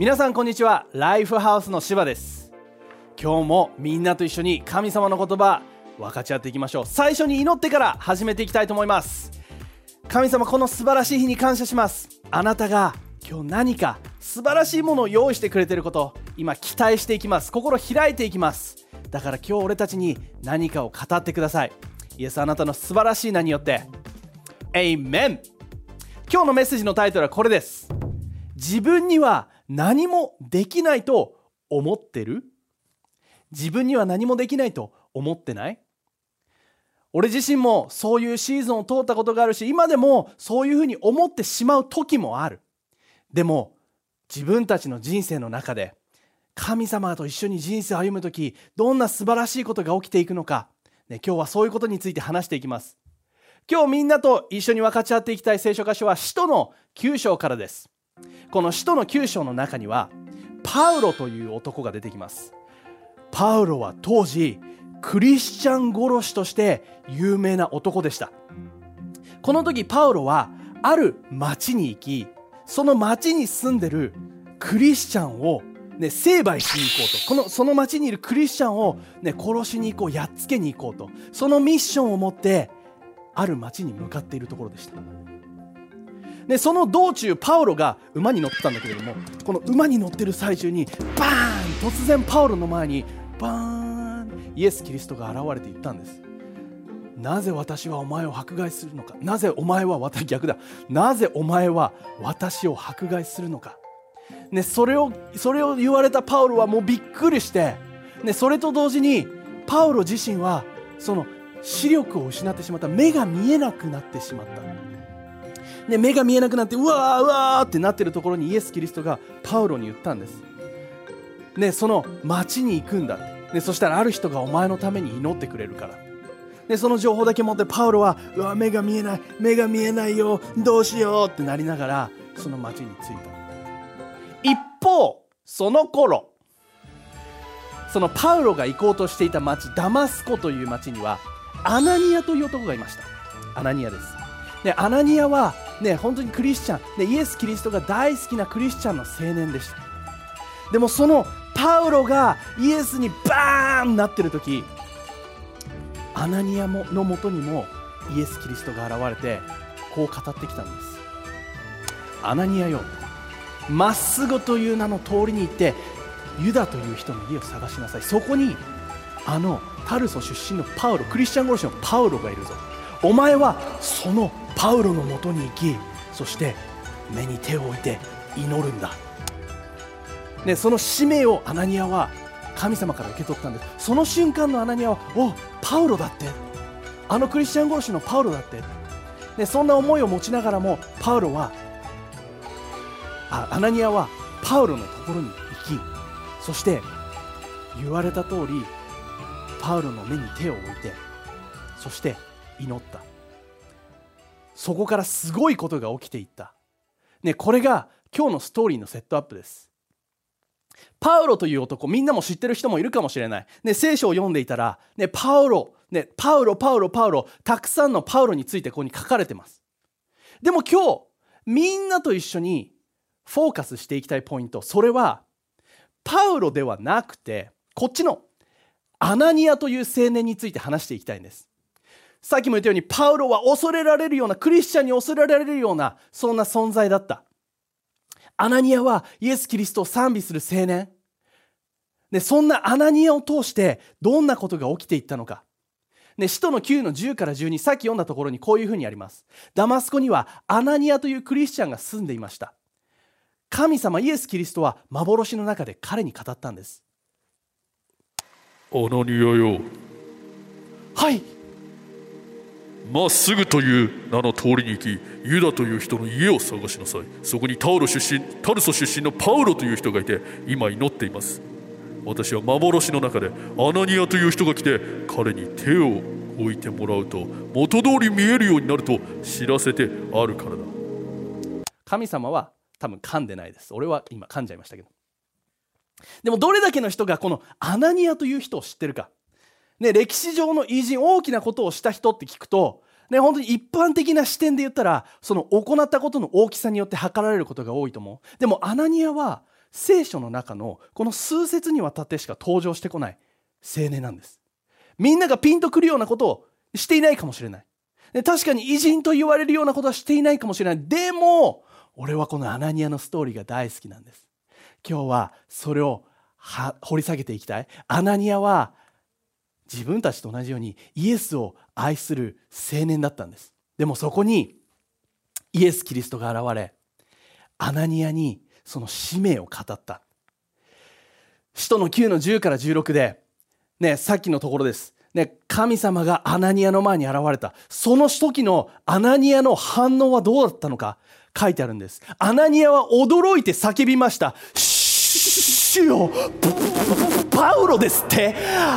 皆さんこんにちは。ライフハウスの柴です。今日もみんなと一緒に神様の言葉分かち合っていきましょう。最初に祈ってから始めていきたいと思います。神様この素晴らしい日に感謝します。あなたが今日何か素晴らしいものを用意してくれていること今期待していきます。心開いていきます。だから今日俺たちに何かを語ってください。イエスあなたの素晴らしい名によって。エイメン今日のメッセージのタイトルはこれです。自分には何もできないと思ってる？自分には何もできないと思ってない？俺自身もそういうシーズンを通ったことがあるし今でもそういうふうに思ってしまう時もある。でも自分たちの人生の中で神様と一緒に人生を歩む時どんな素晴らしいことが起きていくのか、ね、今日はそういうことについて話していきます。今日みんなと一緒に分かち合っていきたい聖書箇所は使徒の9章からです。この使徒の9章の中にはパウロという男が出てきます。パウロは当時クリスチャン殺しとして有名な男でした。この時パウロはある町に行きその町に住んでるクリスチャンを、ね、成敗しに行こうと。このその町にいるクリスチャンを、ね、殺しに行こうやっつけに行こうと。そのミッションを持ってある町に向かっているところでした。でその道中パウロが馬に乗ってたんだけれどもこの馬に乗ってる最中にバーン突然パウロの前にバーンイエス・キリストが現れて言ったんです。なぜ私はお前を迫害するのか？なぜお前は私逆だ。なぜお前は私を迫害するのか、ね、それをそれを言われたパウロはもうびっくりして、ね、それと同時にパウロ自身はその視力を失ってしまった。目が見えなくなってしまったで目が見えなくなってうわーうわーってなってるところにイエス・キリストがパウロに言ったんです、ね、その町に行くんだでそしたらある人がお前のために祈ってくれるから。でその情報だけ持ってパウロはうわ目が見えない目が見えないよどうしようってなりながらその町に着いた。一方その頃そのパウロが行こうとしていた町ダマスコという町にはアナニアという男がいました。アナニアです。でアナニアはね本当にクリスチャン、ね、イエス・キリストが大好きなクリスチャンの青年でした。でもそのパウロがイエスにバーンなってる時アナニアものもとにもイエス・キリストが現れてこう語ってきたんです。アナニアよまっすぐという名の通りに行ってユダという人の家を探しなさい。そこにあのタルソ出身のパウロクリスチャン殺しのパウロがいるぞ。お前はそのパウロのもとに行きそして目に手を置いて祈るんだ、ね、その使命をアナニアは神様から受け取ったんですその瞬間のアナニアはおパウロだって。あのクリスチャン殺しのパウロだって、ね、そんな思いを持ちながらもパウロはあアナニアはパウロのところに行きそして言われた通りパウロの目に手を置いてそして祈った。そこからすごいことが起きていった、ね、これが今日のストーリーのセットアップです。パウロという男みんなも知ってる人もいるかもしれない、ね、聖書を読んでいたら、ね、パウロ、ね、パウロパウロパウロたくさんのパウロについてここに書かれてます。でも今日みんなと一緒にフォーカスしていきたいポイント。それはパウロではなくてこっちのアナニアという青年について話していきたいんです。さっきも言ったようにパウロは恐れられるようなクリスチャンに恐れられるようなそんな存在だった。アナニアはイエス・キリストを賛美する青年。でそんなアナニアを通してどんなことが起きていったのか。ね、使徒の9の10から12さっき読んだところにこういうふうにあります。ダマスコにはアナニアというクリスチャンが住んでいました。神様イエス・キリストは幻の中で彼に語ったんです。アナニアよ。はいまっすぐという名の通りに行きユダという人の家を探しなさい。そこにタウロ出身タルソ出身のパウロという人がいて今祈っています。私は幻の中でアナニアという人が来て彼に手を置いてもらうと元通り見えるようになると知らせてあるからだ。神様は多分噛んでないです。俺は今噛んじゃいましたけど。でもどれだけの人がこのアナニアという人を知ってるか。ね、歴史上の偉人大きなことをした人って聞くと、ね、本当に一般的な視点で言ったらその行ったことの大きさによって測られることが多いと思う。でもアナニアは聖書の中のこの数節にわたってしか登場してこない青年なんです。みんながピンとくるようなことをしていないかもしれない。で確かに偉人と言われるようなことはしていないかもしれない。でも俺はこのアナニアのストーリーが大好きなんです。今日はそれを掘り下げていきたい。アナニアは自分たちと同じようにイエスを愛する青年だったんですでもそこにイエス・キリストが現れアナニアにその使命を語った使徒の9の10から16でねさっきのところですね、神様がアナニアの前に現れた。その時のアナニアの反応はどうだったのか書いてあるんです。アナニアは驚いて叫びました。主よパウロですって。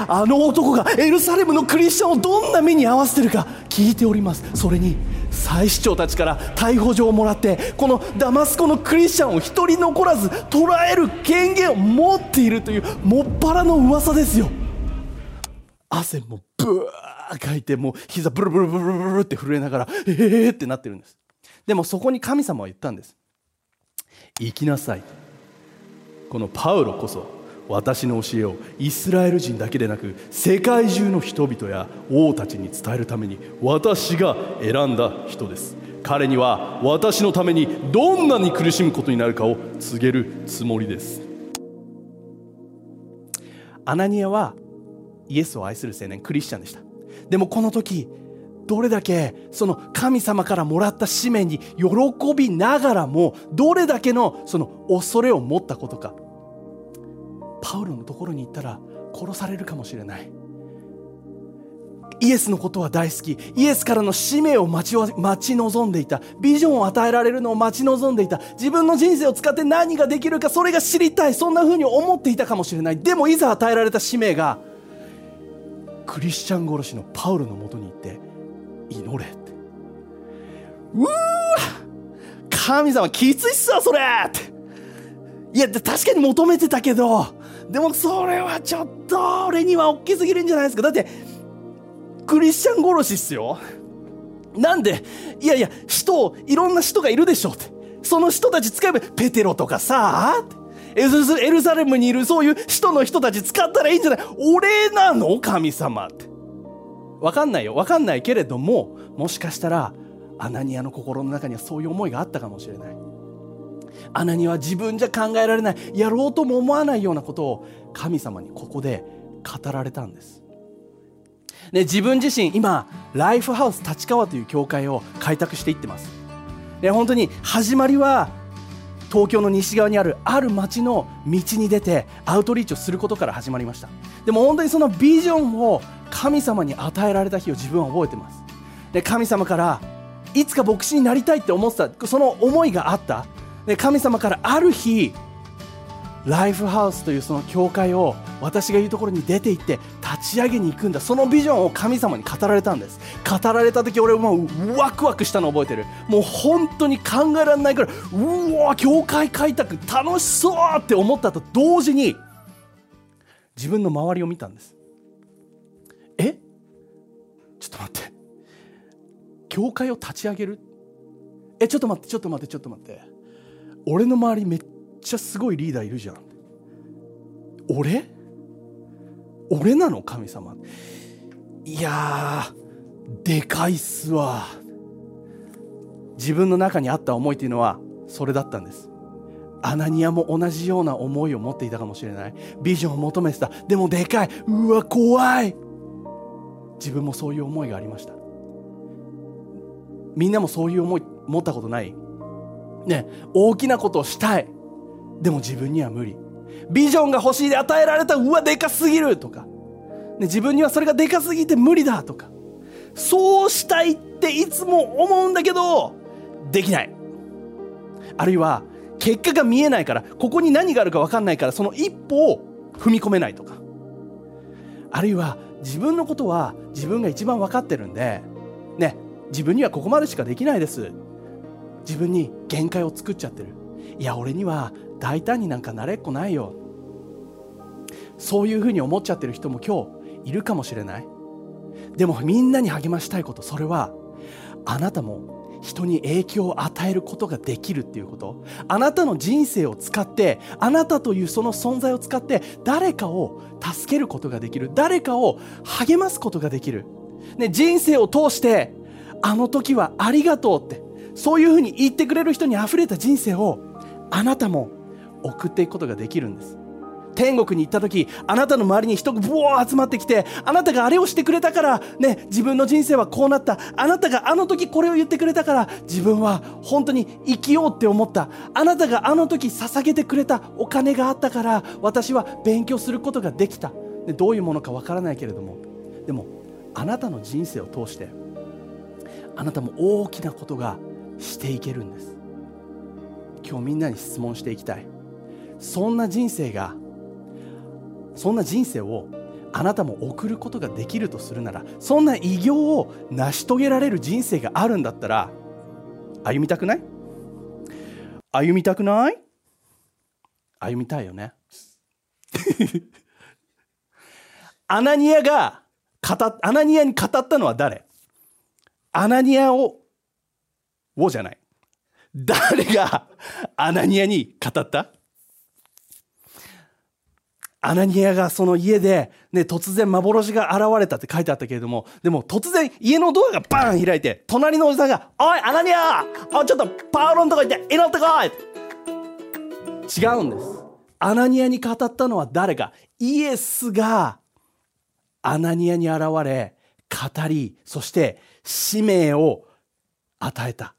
あの男がエルサレムのクリスチャンをどんな目に遭わせてるか聞いております。それに祭司長たちから逮捕状をもらってこのダマスコのクリスチャンを一人残らず捕らえる権限を持っているというもっぱらの噂ですよ。汗もブワーかいてもう膝ブルブルブルブルって震えながらええーってなってるんです。でもそこに神様は言ったんです。行きなさい。このパウロこそ私の教えをイスラエル人だけでなく世界中の人々や王たちに伝えるために私が選んだ人です。彼には私のためにどんなに苦しむことになるかを告げるつもりです。アナニアはイエスを愛する青年クリスチャンでした。でもこの時どれだけその神様からもらった使命に喜びながらもどれだけのその恐れを持ったことかパウロのところに行ったら殺されるかもしれない。イエスのことは大好き。イエスからの使命を待ち待ち望んでいた。ビジョンを与えられるのを待ち望んでいた。自分の人生を使って何ができるかそれが知りたい。そんな風に思っていたかもしれない。でもいざ与えられた使命がクリスチャン殺しのパウロのもとに行って祈れって。うわ神様きついっすわそれって。いや確かに求めてたけどでもそれはちょっと俺には大きすぎるんじゃないですか。だってクリスチャン殺しっすよ。なんでいやいや人をいろんな人がいるでしょって。その人たち使えばペテロとかさエルサレムにいるそういう人の人たち使ったらいいんじゃない？俺なの？神様って。わかんないよ。わかんないけれどももしかしたらアナニアの心の中にはそういう思いがあったかもしれない。アナニは自分じゃ考えられないやろうとも思わないようなことを神様にここで語られたんです、ね、自分自身今ライフハウス立川という教会を開拓していってます、ね、本当に始まりは東京の西側にあるある町の道に出てアウトリーチをすることから始まりました。でも本当にそのビジョンを神様に与えられた日を自分は覚えてます。で神様からいつか牧師になりたいって思ってたその思いがあった。で神様からある日ライフハウスというその教会を私が言うところに出て行って立ち上げに行くんだ。そのビジョンを神様に語られたんです。語られた時俺もうワクワクしたの覚えてる。もう本当に考えられないからうわ教会開拓楽しそうって思ったと同時に自分の周りを見たんです。え？ちょっと待って。教会を立ち上げる？えちょっと待ってちょっと待ってちょっと待って。俺の周りめっちゃすごいリーダーいるじゃん。俺？俺なの？神様。いやでかいっすわ。自分の中にあった思いっていうのはそれだったんです。アナニアも同じような思いを持っていたかもしれない。ビジョンを求めてた。でもでかい。うわ怖い。自分もそういう思いがありました。みんなもそういう思い持ったことない？ね大きなことをしたい。でも自分には無理。ビジョンが欲しいで与えられたうわでかすぎるとか、ね、自分にはそれがでかすぎて無理だとか。そうしたいっていつも思うんだけどできない。あるいは結果が見えないからここに何があるか分かんないからその一歩を踏み込めないとか。あるいは自分のことは自分が一番分かってるんでね自分にはここまでしかできないです。自分に限界を作っちゃってる。いや俺には大胆になんかなれっこないよ。そういうふうに思っちゃってる人も今日いるかもしれない。でもみんなに励ましたいことそれはあなたも人に影響を与えることができるっていうこと。あなたの人生を使ってあなたというその存在を使って誰かを助けることができる。誰かを励ますことができる、ね、人生を通してあの時はありがとうってそういうふうに言ってくれる人にあふれた人生をあなたも送っていくことができるんです。天国に行った時あなたの周りに人がブワー集まってきてあなたがあれをしてくれたからね自分の人生はこうなった。あなたがあの時これを言ってくれたから自分は本当に生きようって思った。あなたがあの時捧げてくれたお金があったから私は勉強することができた。でどういうものかわからないけれども。でもあなたの人生を通してあなたも大きなことがしていけるんです。今日みんなに質問していきたい。そんな人生がそんな人生をあなたも送ることができるとするならそんな偉業を成し遂げられる人生があるんだったら歩みたくない？歩みたくない？歩みたいよね。アナニアが語アナニアに語ったのは誰？アナニアををじゃない。誰がアナニアに語った？アナニアがその家で、ね、突然幻が現れたって書いてあったけれども、でも突然家のドアがバーン開いて、隣のおじさんが、おい、アナニアあ、ちょっとパウロのとこ行って祈ってこい！違うんです。アナニアに語ったのは誰か。イエスがアナニアに現れ、語り、そして使命を与えた。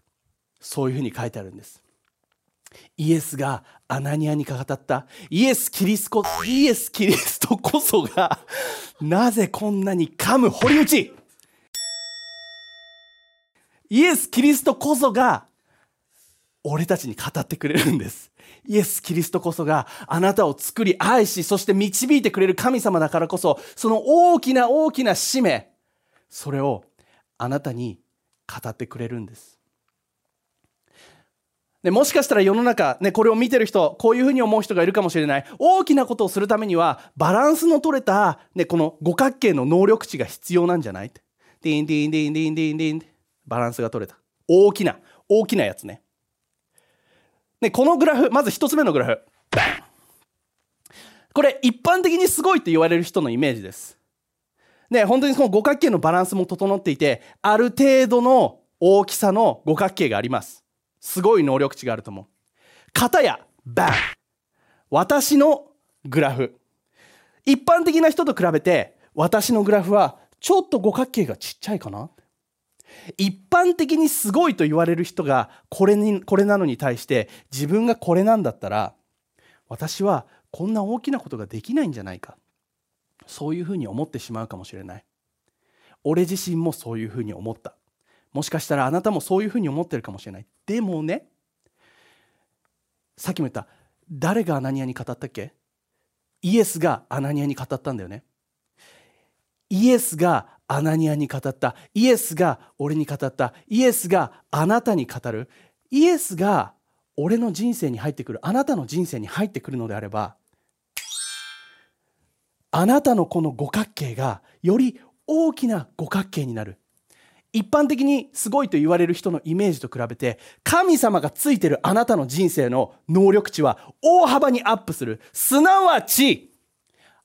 そういうふうに書いてあるんです。イエスがアナニアに語った。イエス・キリストイエス・キリストこそがなぜこんなに噛む堀内。イエス・キリストこそが俺たちに語ってくれるんです。イエス・キリストこそがあなたを作り愛しそして導いてくれる神様だからこそその大きな大きな使命それをあなたに語ってくれるんです。ね、もしかしたら世の中、ね、これを見てる人、こういうふうに思う人がいるかもしれない。大きなことをするためには、バランスの取れた、ね、この五角形の能力値が必要なんじゃない？ディンディンディンディンディンディンバランスが取れた。大きな、大きなやつね。ね、このグラフ、まず一つ目のグラフ。これ、一般的にすごいって言われる人のイメージです。ね、本当にその五角形のバランスも整っていて、ある程度の大きさの五角形があります。すごい能力値があると思う。片や、バン。私のグラフ。一般的な人と比べて、私のグラフはちょっと五角形がちっちゃいかな。一般的にすごいと言われる人がこれにこれなのに対して自分がこれなんだったら私はこんな大きなことができないんじゃないか。そういうふうに思ってしまうかもしれない。俺自身もそういうふうに思った。もしかしたらあなたもそういうふうに思ってるかもしれない。でもねさっきも言った誰がアナニアに語ったっけ？イエスがアナニアに語ったんだよね。イエスがアナニアに語った。イエスが俺に語った。イエスがあなたに語る。イエスが俺の人生に入ってくる。あなたの人生に入ってくるのであればあなたのこの五角形がより大きな五角形になる。一般的にすごいと言われる人のイメージと比べて神様がついてるあなたの人生の能力値は大幅にアップする。すなわち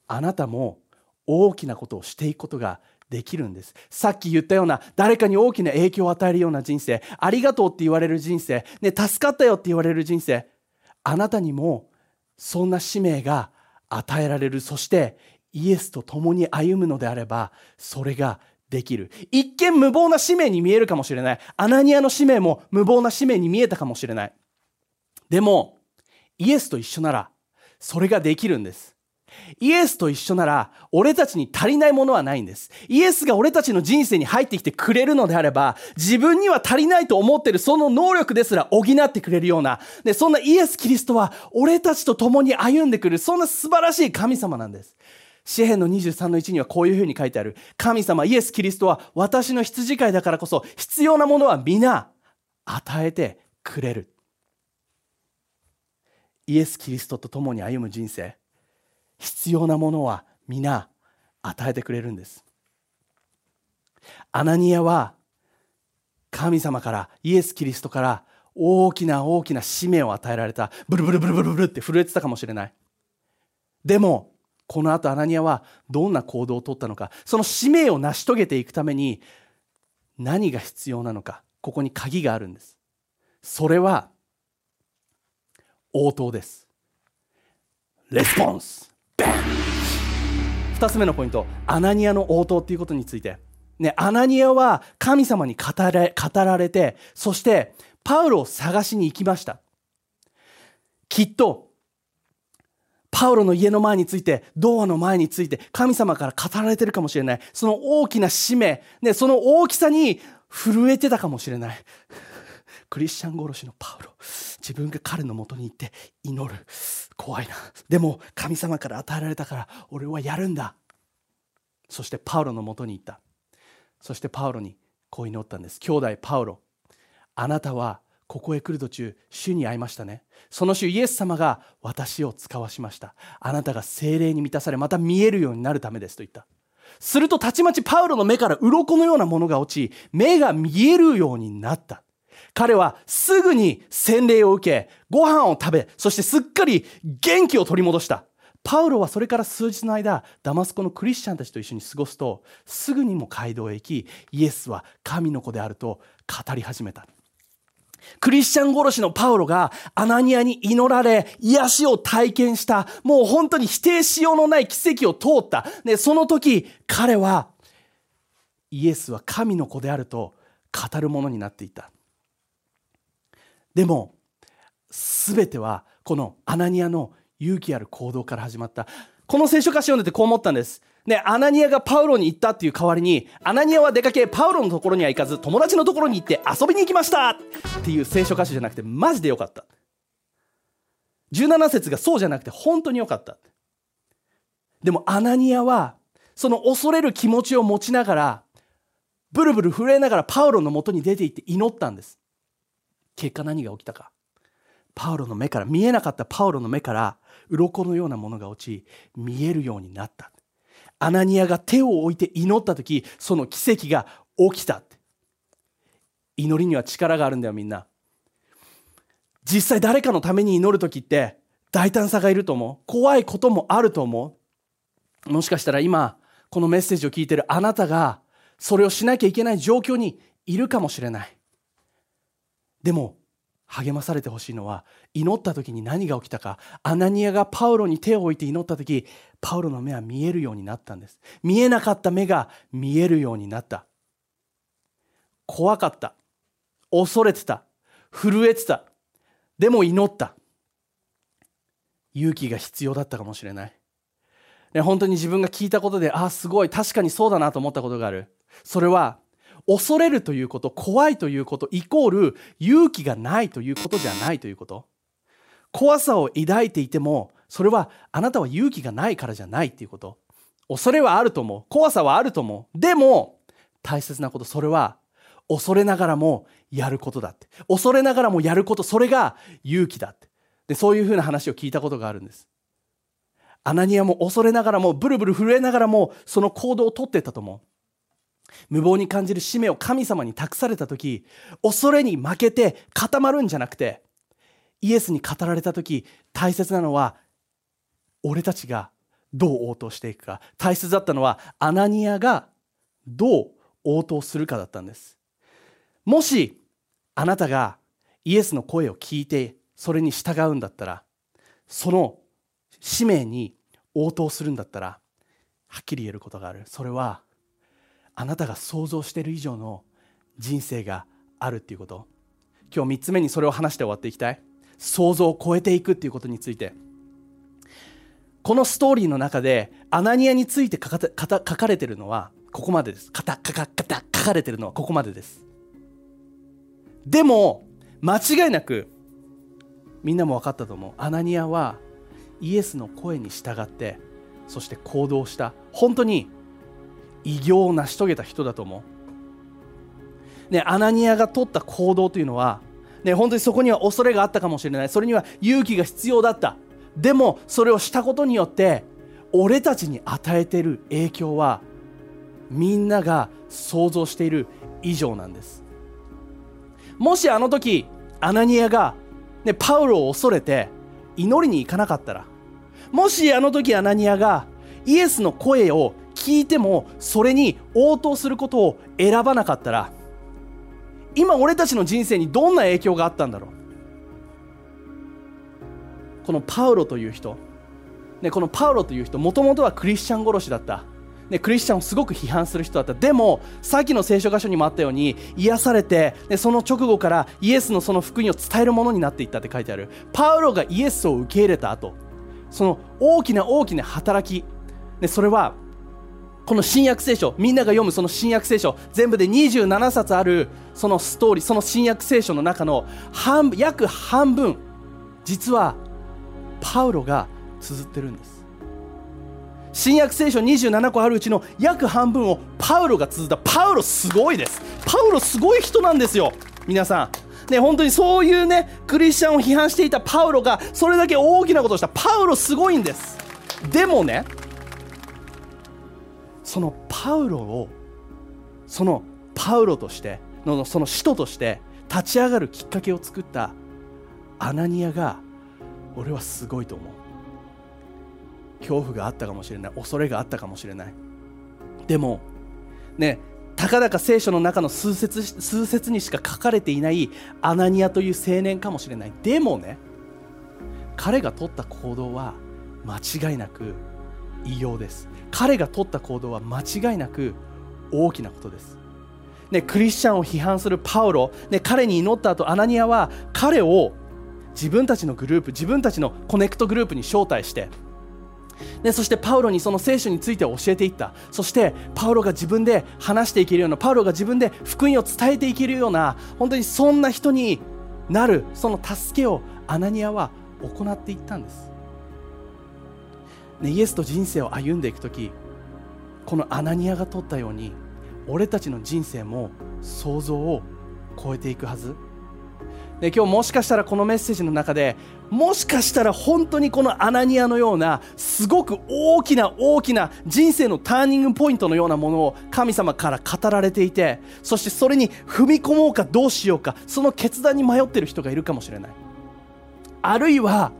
あなたも大きなことをしていくことができるんです。さっき言ったような誰かに大きな影響を与えるような人生ありがとうって言われる人生、ね、助かったよって言われる人生。あなたにもそんな使命が与えられる。そしてイエスと共に歩むのであればそれができる。一見無謀な使命に見えるかもしれない。アナニアの使命も無謀な使命に見えたかもしれない。でも、イエスと一緒なら、それができるんです。イエスと一緒なら、俺たちに足りないものはないんです。イエスが俺たちの人生に入ってきてくれるのであれば、自分には足りないと思ってるその能力ですら補ってくれるような、で、そんなイエス・キリストは、俺たちと共に歩んでくる、そんな素晴らしい神様なんです。詩篇の23の1にはこういうふうに書いてある。神様イエス・キリストは私の羊飼いだからこそ必要なものは皆与えてくれる。イエス・キリストと共に歩む人生、必要なものは皆与えてくれるんです。アナニアは神様からイエス・キリストから大きな大きな使命を与えられたブルブルブルブルブルって震えてたかもしれないでもこの後アナニアはどんな行動をとったのかその使命を成し遂げていくために何が必要なのかここに鍵があるんです。それは応答です。レスポンス。バン2つ目のポイント。アナニアの応答っていうことについて。ね、アナニアは神様に語れ語られてそしてパウロを探しに行きました。きっとパウロの家の前についてドアの前について神様から語られてるかもしれない。その大きな使命、ね、その大きさに震えてたかもしれない。クリスチャン殺しのパウロ。自分が彼のもとに行って祈る。怖いな。でも神様から与えられたから俺はやるんだ。そしてパウロのもとに行った。そしてパウロにこう祈ったんです。兄弟パウロあなたはここへ来る途中主に会いましたねその主イエス様が私を使わしましたあなたが精霊に満たされまた見えるようになるためですと言ったするとたちまちパウロの目から鱗のようなものが落ち目が見えるようになった彼はすぐに洗礼を受け、ご飯を食べ、そしてすっかり元気を取り戻した。パウロはそれから数日の間、ダマスコのクリスチャンたちと一緒に過ごすと、すぐにも街道へ行き、イエスは神の子であると語り始めた。クリスチャン殺しのパウロがアナニアに祈られ、癒しを体験した、もう本当に否定しようのない奇跡を通った。ね、その時、彼はイエスは神の子であると語るものになっていた。でも全てはこのアナニアの勇気ある行動から始まったこの聖書歌詞読んでてこう思ったんですね、アナニアがパウロに行ったっていう代わりにアナニアは出かけパウロのところには行かず友達のところに行って遊びに行きました。っていう聖書歌詞じゃなくてマジでよかった。17節がそうじゃなくて本当によかった。でもアナニアはその恐れる気持ちを持ちながらブルブル震えながらパウロのもとに出て行って祈ったんです。結果何が起きたか。パウロの目から見えなかったパウロの目から鱗のようなものが落ち見えるようになった。アナニアが手を置いて祈った時その奇跡が起きた祈りには力があるんだよみんな。実際誰かのために祈る時って大胆さがいると思う。怖いこともあると思う。もしかしたら今このメッセージを聞いてるあなたがそれをしなきゃいけない状況にいるかもしれない。でも励まされてほしいのは祈った時に何が起きたかアナニアがパウロに手を置いて祈った時パウロの目は見えるようになったんです。見えなかった目が見えるようになった。怖かった。恐れてた。震えてた。でも祈った。勇気が必要だったかもしれない、ね、本当に自分が聞いたことでああすごい確かにそうだなと思ったことがある。それは恐れるということ怖いということイコール勇気がないということじゃないということ。怖さを抱いていてもそれはあなたは勇気がないからじゃないっていうこと。恐れはあると思う。怖さはあると思う。でも大切なことそれは恐れながらもやることだって。恐れながらもやることそれが勇気だって。でそういうふうな話を聞いたことがあるんです。アナニアも恐れながらもブルブル震えながらもその行動をとってたと思う。無謀に感じる使命を神様に託された時恐れに負けて固まるんじゃなくてイエスに語られた時大切なのは俺たちがどう応答していくか。大切だったのはアナニアがどう応答するかだったんです。もしあなたがイエスの声を聞いてそれに従うんだったらその使命に応答するんだったらはっきり言えることがある。それはあなたが想像している以上の人生があるっていうこと。今日3つ目にそれを話して終わっていきたい。想像を超えていくっていうことについて。このストーリーの中でアナニアについて書かれてるのはここまでです。書か書かれてるのはここまでです。でも間違いなくみんなも分かったと思う。アナニアはイエスの声に従ってそして行動した。本当に偉業を成し遂げた人だと思う。ね、アナニアが取った行動というのは、ね、本当にそこには恐れがあったかもしれない。それには勇気が必要だった。でもそれをしたことによって俺たちに与えている影響はみんなが想像している以上なんです。もしあの時アナニアが、ね、パウロを恐れて祈りに行かなかったらもしあの時アナニアがイエスの声を聞いてもそれに応答することを選ばなかったら今俺たちの人生にどんな影響があったんだろう。このパウロという人、ね、このパウロという人もともとはクリスチャン殺しだった。ね、クリスチャンをすごく批判する人だった。でもさっきの聖書箇所にもあったように癒されてでその直後からイエスのその福音を伝えるものになっていったって書いてある。パウロがイエスを受け入れた後その大きな大きな働きでそれはこの新約聖書みんなが読むその新約聖書全部で27冊あるそのストーリーその新約聖書の中の半約半分実はパウロが綴ってるんです。新約聖書27個あるうちの約半分をパウロが綴った。パウロすごいです。パウロすごい人なんですよ。皆さん。ね本当にそういうねクリスチャンを批判していたパウロがそれだけ大きなことをした。パウロすごいんです。でもねそのパウロをそのパウロとしてのその使徒として立ち上がるきっかけを作ったアナニアが俺はすごいと思う。恐怖があったかもしれない。恐れがあったかもしれない。でもねたかだか聖書の中の数節数節にしか書かれていないアナニアという青年かもしれない。でもね彼が取った行動は間違いなく異様です。彼が取った行動は間違いなく大きなことです。ね、クリスチャンを批判するパウロ、ね、彼に祈った後アナニアは彼を自分たちのグループ自分たちのコネクトグループに招待してでそしてパウロにその聖書について教えていった。そしてパウロが自分で話していけるようなパウロが自分で福音を伝えていけるような本当にそんな人になるその助けをアナニアは行っていったんです、ね、イエスと人生を歩んでいく時このアナニアが取ったように俺たちの人生も想像を超えていくはず。で今日もしかしたらこのメッセージの中でもしかしたら本当にこのアナニアのようなすごく大きな大きな人生のターニングポイントのようなものを神様から語られていてそしてそれに踏み込もうかどうしようかその決断に迷っている人がいるかもしれない。あるいは、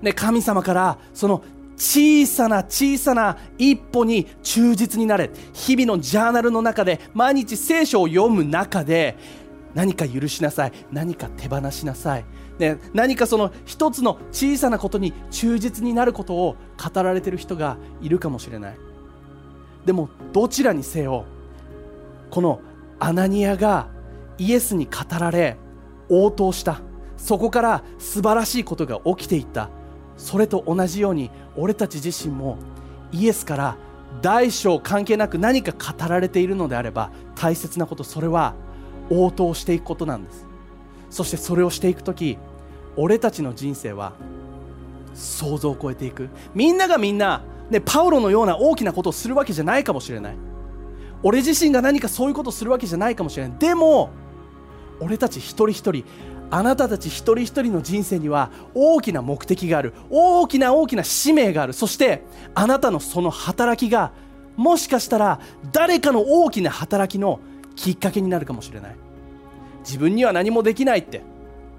ね、神様からその小さな小さな一歩に忠実になれ。日々のジャーナルの中で毎日聖書を読む中で何か許しなさい。何か手放しなさい、ね、何かその一つの小さなことに忠実になることを語られてる人がいるかもしれない。でもどちらにせよこのアナニアがイエスに語られ応答した。そこから素晴らしいことが起きていった。それと同じように俺たち自身もイエスから大小関係なく何か語られているのであれば大切なことそれは応答していくことなんです。そしてそれをしていく時俺たちの人生は想像を超えていく。みんながみんな、ね、パウロのような大きなことをするわけじゃないかもしれない。俺自身が何かそういうことをするわけじゃないかもしれない。でも俺たち一人一人あなたたち一人一人の人生には大きな目的がある。大きな大きな使命がある。そしてあなたのその働きがもしかしたら誰かの大きな働きのきっかけになるかもしれない。自分には何もできないって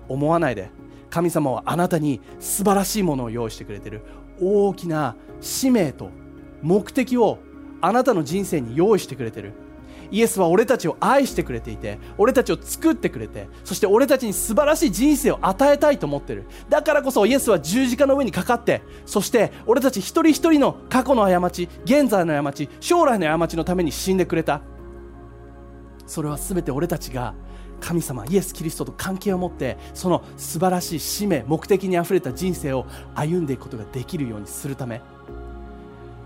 思わないで。神様はあなたに素晴らしいものを用意してくれてる。大きな使命と目的をあなたの人生に用意してくれてる。イエスは俺たちを愛してくれていて俺たちを作ってくれてそして俺たちに素晴らしい人生を与えたいと思ってる。だからこそイエスは十字架の上にかかってそして俺たち一人一人の過去の過ち現在の過ち将来の過ちのために死んでくれた。それは全て俺たちが神様イエス・キリストと関係を持ってその素晴らしい使命目的にあふれた人生を歩んでいくことができるようにするため。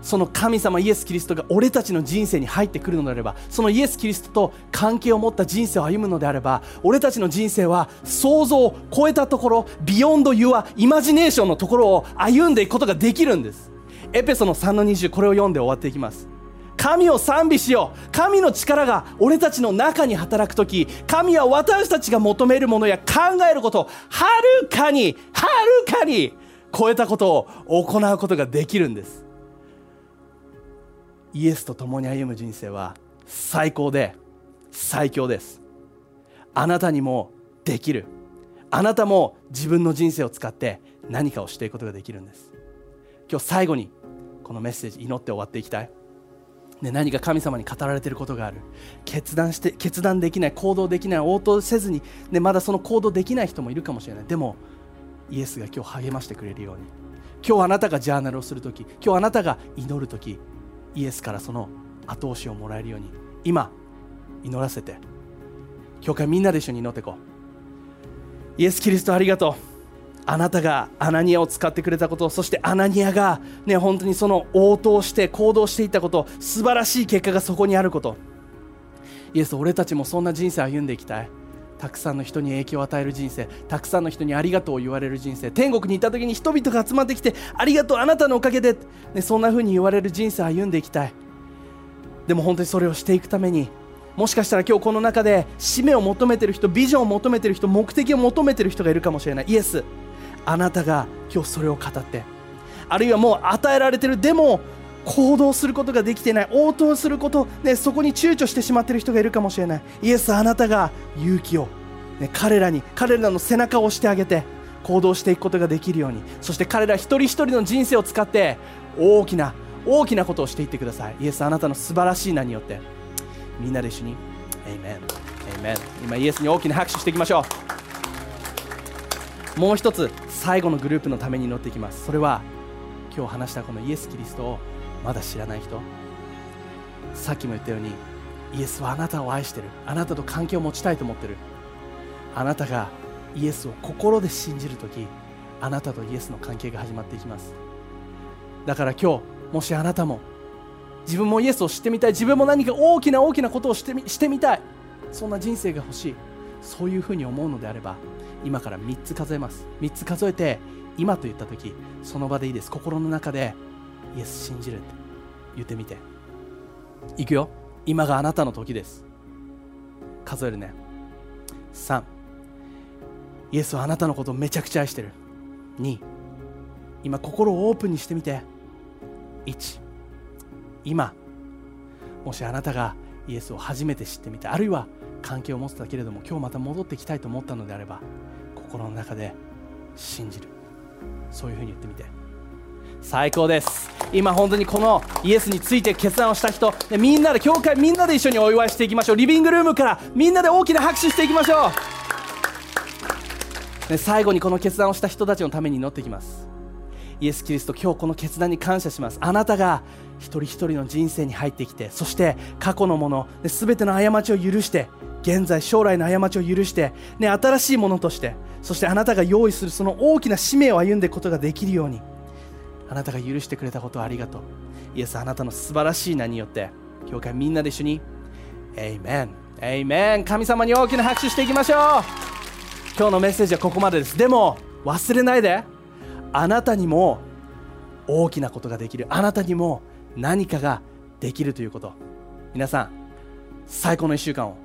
その神様イエス・キリストが俺たちの人生に入ってくるのであればそのイエス・キリストと関係を持った人生を歩むのであれば俺たちの人生は想像を超えたところ beyond your imagination のところを歩んでいくことができるんです。エペソの3の20これを読んで終わっていきます。神を賛美しよう。神の力が俺たちの中に働く時神は私たちが求めるものや考えることをはるかにはるかに超えたことを行うことができるんです。イエスと共に歩む人生は最高で最強です。あなたにもできる。あなたも自分の人生を使って何かをしていくことができるんです。今日最後にこのメッセージ祈って終わっていきたい、ね、何か神様に語られていることがある。決断して決断できない行動できない応答せずに、ね、まだその行動できない人もいるかもしれない。でもイエスが今日励ましてくれるように。今日あなたがジャーナルをするとき今日あなたが祈るときイエスからその後押しをもらえるように今祈らせて教会みんなで一緒に祈っていこう。イエス・キリストありがとう。あなたがアナニアを使ってくれたことそしてアナニアが、ね、本当にその応答して行動していったこと素晴らしい結果がそこにあること。イエス俺たちもそんな人生を歩んでいきたい。たくさんの人に影響を与える人生たくさんの人にありがとうを言われる人生天国に行った時に人々が集まってきてありがとうあなたのおかげで、ね、そんな風に言われる人生を歩んでいきたい。でも本当にそれをしていくためにもしかしたら今日この中で使命を求めてる人ビジョンを求めてる人目的を求めてる人がいるかもしれない。イエス。あなたが今日それを語ってあるいはもう与えられてるでも行動することができていない。応答すること、ね、そこに躊躇してしまっている人がいるかもしれない。イエスあなたが勇気を、ね、彼らに彼らの背中を押してあげて行動していくことができるように。そして彼ら一人一人の人生を使って大きな大きなことをしていってください。イエスあなたの素晴らしい名によって。みんなで一緒に。Amen Amen 今イエスに大きな拍手していきましょう。もう一つ最後のグループのために乗っていきます。それは今日話したこのイエス・キリストをまだ知らない人。さっきも言ったようにイエスはあなたを愛してる。あなたと関係を持ちたいと思ってる。あなたがイエスを心で信じる時あなたとイエスの関係が始まっていきます。だから今日もしあなたも自分もイエスを知ってみたい。自分も何か大きな大きなことをしてみしてみたい。そんな人生が欲しい。そういうふうに思うのであれば今から3つ数えます。3つ数えて今と言った時その場でいいです。心の中でイエス信じるって言ってみて。いくよ。今があなたの時です。数えるね。3イエスはあなたのことをめちゃくちゃ愛してる。2今心をオープンにしてみて。1今。もしあなたがイエスを初めて知ってみてあるいは関係を持ってたけれども今日また戻ってきたいと思ったのであれば心の中で信じる。そういうふうに言ってみて。最高です。今本当にこのイエスについて決断をした人。みんなで教会みんなで一緒にお祝いしていきましょう。リビングルームからみんなで大きな拍手していきましょう、ね、最後にこの決断をした人たちのために祈っていきます。イエス・キリスト今日この決断に感謝します。あなたが一人一人の人生に入ってきてそして過去のもの全ての過ちを許して現在将来の過ちを許して、ね、新しいものとしてそしてあなたが用意するその大きな使命を歩んでいくことができるように。あなたが許してくれたことをありがとう。イエスあなたの素晴らしい名によって教会みんなで一緒にエイメンエイメン神様に大きな拍手していきましょう。今日のメッセージはここまでです。でも忘れないで。あなたにも大きなことができる。あなたにも何かができるということ。皆さん最高の1週間を